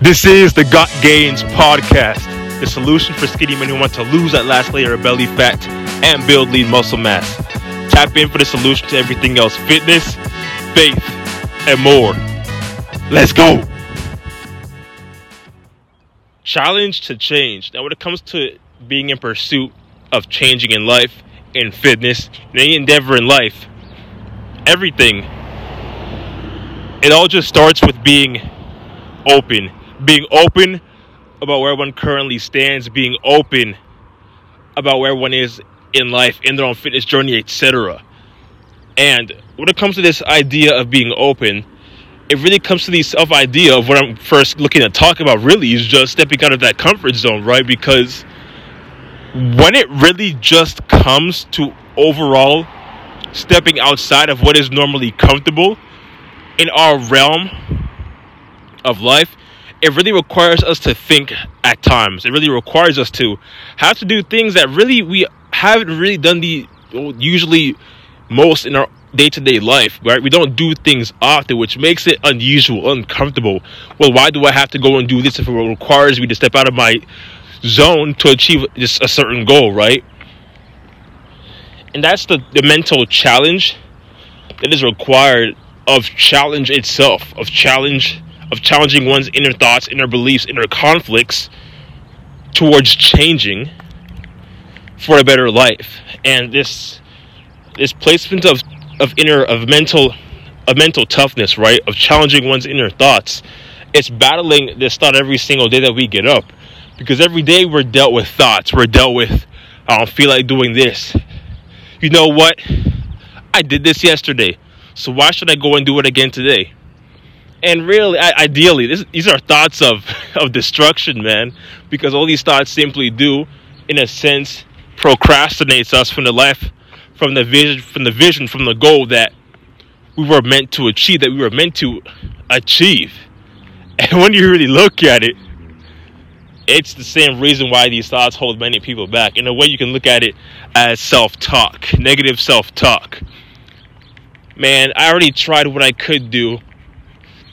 This is the Got Gains podcast, the solution for skinny men who want to lose that last layer of belly fat and build lean muscle mass. Tap in for the solution to everything else fitness, faith, and more. Let's go. Challenge to change. Now, when it comes to being in pursuit of changing in life, in fitness, in any endeavor in life, everything, it all just starts with being open. Being open about where one currently stands, being open about where one is in life, in their own fitness journey, etc. And when it comes to this idea of being open, it really comes to the self idea of what I'm first looking to talk about, really, is just stepping out of that comfort zone, right? Because when it really just comes to overall stepping outside of what is normally comfortable in our realm of life, it really requires us to think at times. It really requires us to have to do things that really we haven't really done the usually most in our day-to-day life right? We don't do things often which makes it unusual uncomfortable. Well why do i have to go and do this if it requires me to step out of my zone to achieve just a certain goal right? And that's the, the mental challenge that is required of challenge itself of challenge of challenging one's inner thoughts inner beliefs inner conflicts towards changing for a better life. And this this placement of of inner of mental of mental toughness right of challenging one's inner thoughts it's battling this thought every single day that we get up. Because every day we're dealt with thoughts. We're dealt with i don't feel like doing this. You know what? I did this yesterday. So why should i go and do it again today and really ideally this, these are thoughts of of destruction man. Because all these thoughts simply do in a sense procrastinates us from the life from the vision from the vision from the goal that we were meant to achieve that we were meant to achieve. And when you really look at it it's the same reason why these thoughts hold many people back. In a way you can look at it as self-talk negative self-talk. Man i already tried what i could do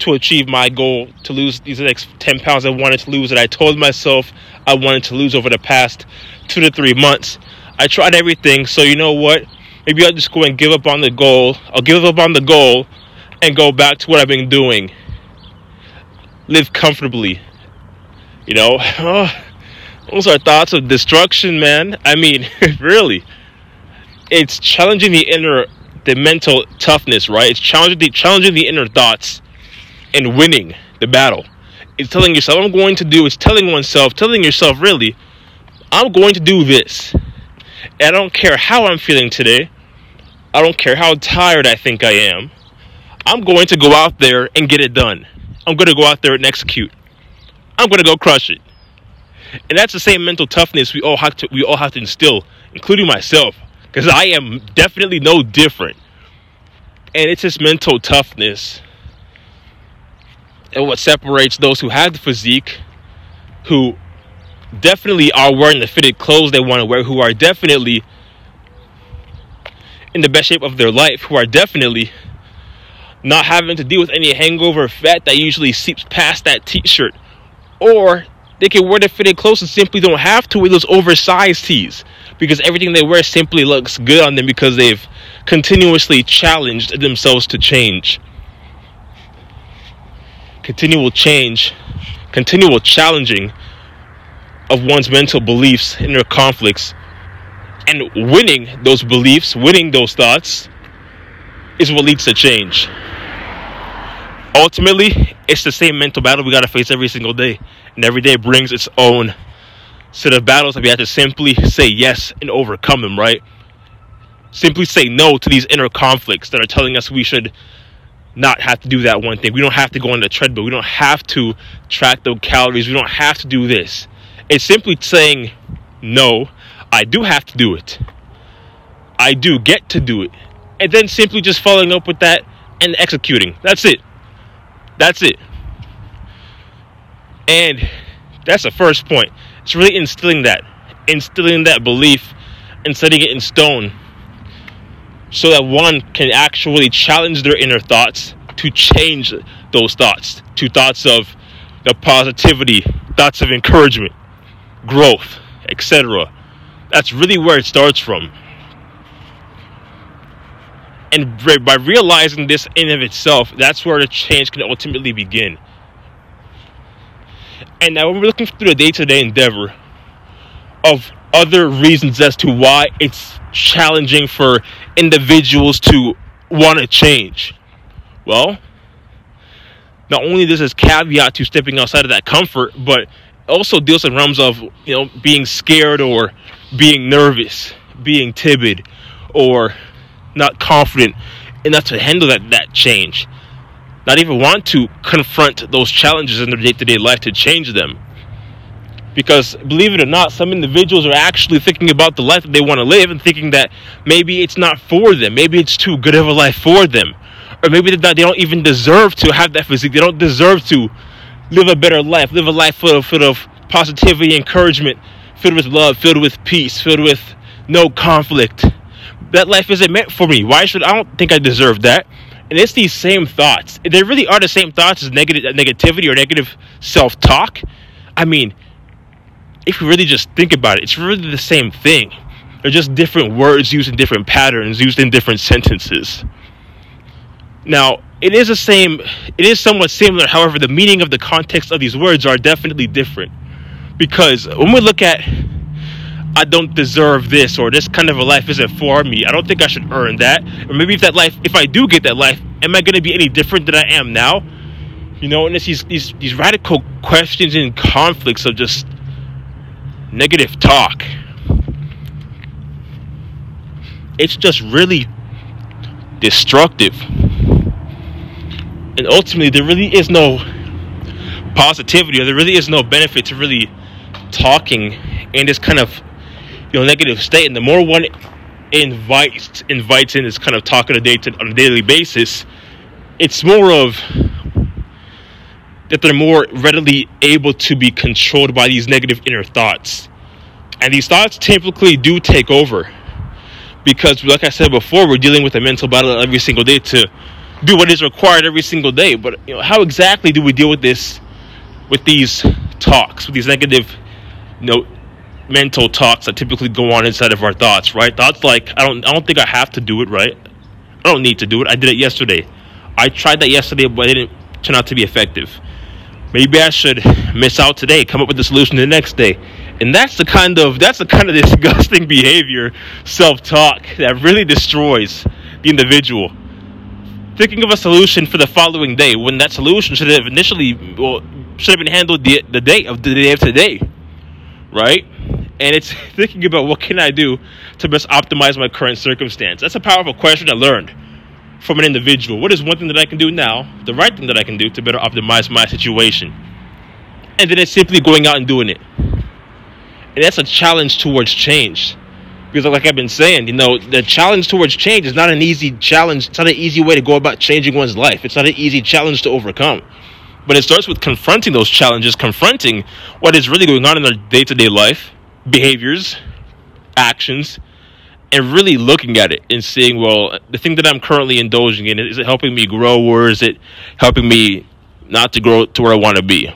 to achieve my goal to lose these next 10 pounds I wanted to lose that I told myself I wanted to lose over the past two to three months. I tried everything, so you know what? Maybe I'll just go and give up on the goal. I'll give up on the goal and go back to what I've been doing. Live comfortably. You know, those are thoughts of destruction, man. I mean, really. It's challenging the inner, the mental toughness, right? It's challenging the, challenging the inner thoughts and winning the battle. It's telling yourself, I'm going to do, it's telling oneself, telling yourself, really, I'm going to do this. And I don't care how I'm feeling today. I don't care how tired I think I am. I'm going to go out there and get it done. I'm going to go out there and execute. I'm going to go crush it. And that's the same mental toughness we all have to we all have to instill, including myself, because I am definitely no different. And it's this mental toughness and what separates those who have the physique, who definitely are wearing the fitted clothes they want to wear, who are definitely in the best shape of their life, who are definitely not having to deal with any hangover fat that usually seeps past that t-shirt. Or they can wear the fitted clothes and simply don't have to wear those oversized tees because everything they wear simply looks good on them because they've continuously challenged themselves to change continual change, continual challenging of one's mental beliefs, inner conflicts, and winning those beliefs, winning those thoughts, is what leads to change. Ultimately, it's the same mental battle we got to face every single day. And every day brings its own set of battles that we have to simply say yes and overcome them, right? Simply say no to these inner conflicts that are telling us we should not have to do that one thing. We don't have to go on the treadmill. We don't have to track the calories. We don't have to do this. It's simply saying, no, I do have to do it. I do get to do it. And then simply just following up with that and executing. That's it. That's it. And that's the first point. It's really instilling that, instilling that belief and setting it in stone so that one can actually challenge their inner thoughts to change those thoughts to thoughts of the positivity, thoughts of encouragement, growth, etc. That's really where it starts from. And by realizing this in of itself, that's where the change can ultimately begin. And now when we're looking through the day-to-day endeavor of other reasons as to why it's challenging for individuals to want to change. Well, not only does this caveat to stepping outside of that comfort, but also deals in realms of you know being scared or being nervous, being timid, or not confident enough to handle that, that change. Not even want to confront those challenges in their day to day life to change them. Because believe it or not, some individuals are actually thinking about the life that they want to live and thinking that maybe it's not for them. Maybe it's too good of a life for them. Or maybe they don't even deserve to have that physique. They don't deserve to live a better life, live a life full of, full of positivity, encouragement, filled with love, filled with peace, filled with no conflict. That life isn't meant for me. Why should I don't think I deserve that? And it's these same thoughts. They really are the same thoughts as negative negativity or negative self-talk. I mean, if you really just think about it, it's really the same thing. They're just different words used in different patterns, used in different sentences. Now, it is the same, it is somewhat similar, however, the meaning of the context of these words are definitely different. Because when we look at, I don't deserve this, or this kind of a life isn't for me, I don't think I should earn that. Or maybe if that life, if I do get that life, am I going to be any different than I am now? You know, and it's these, these, these radical questions and conflicts of just negative talk. It's just really destructive. And ultimately, there really is no positivity or there really is no benefit to really talking in this kind of you know negative state. And the more one invites invites in this kind of talk on a day to, on a daily basis, it's more of that they're more readily able to be controlled by these negative inner thoughts. And these thoughts typically do take over. Because, like I said before, we're dealing with a mental battle every single day to do what is required every single day. But you know, how exactly do we deal with this, with these talks, with these negative, you know, mental talks that typically go on inside of our thoughts, right? Thoughts like, I don't, I don't think I have to do it, right? I don't need to do it. I did it yesterday. I tried that yesterday, but it didn't turn out to be effective maybe I should miss out today, come up with a solution the next day. And that's the kind of that's the kind of disgusting behavior, self-talk that really destroys the individual. Thinking of a solution for the following day when that solution should have initially well should have been handled the the day of the day of today. Right? And it's thinking about what can I do to best optimize my current circumstance. That's a powerful question I learned from an individual. What is one thing that I can do now, the right thing that I can do to better optimize my situation? And then it's simply going out and doing it. And that's a challenge towards change. Because, like I've been saying, you know, the challenge towards change is not an easy challenge. It's not an easy way to go about changing one's life. It's not an easy challenge to overcome. But it starts with confronting those challenges, confronting what is really going on in our day to day life, behaviors, actions, and really looking at it and seeing, well, the thing that I'm currently indulging in is it helping me grow, or is it helping me not to grow to where I want to be?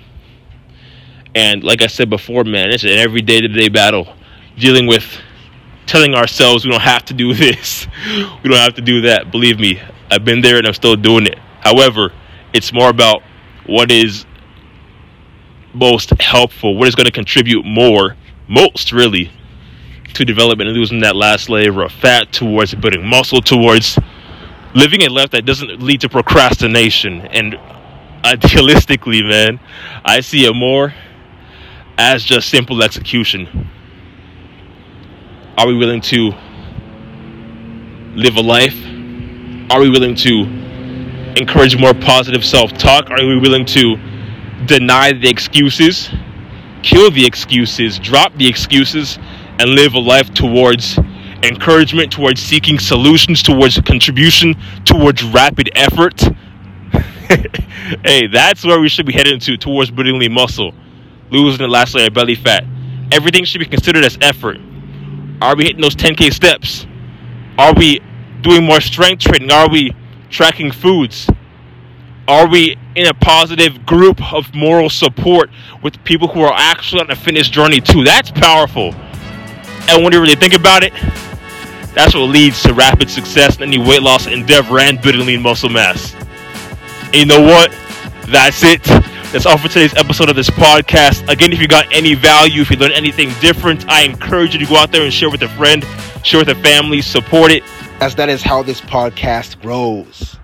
And like I said before, man, it's an every day to day battle dealing with telling ourselves we don't have to do this, we don't have to do that. Believe me, I've been there and I'm still doing it. However, it's more about what is most helpful, what is going to contribute more, most really, to development and losing that last layer of fat, towards building muscle, towards living a life that doesn't lead to procrastination. And idealistically, man, I see it more as just simple execution. Are we willing to live a life? Are we willing to encourage more positive self talk? Are we willing to deny the excuses, kill the excuses, drop the excuses, and live a life towards encouragement, towards seeking solutions, towards contribution, towards rapid effort. hey, that's where we should be heading to, towards building lean muscle, losing the last layer of belly fat. Everything should be considered as effort. Are we hitting those 10K steps? Are we doing more strength training? Are we tracking foods? Are we in a positive group of moral support with people who are actually on a fitness journey too. That's powerful. And when you really think about it, that's what leads to rapid success in any weight loss endeavor and building lean muscle mass. And you know what? That's it. That's all for today's episode of this podcast. Again, if you got any value, if you learned anything different, I encourage you to go out there and share with a friend, share with a family, support it. As that is how this podcast grows.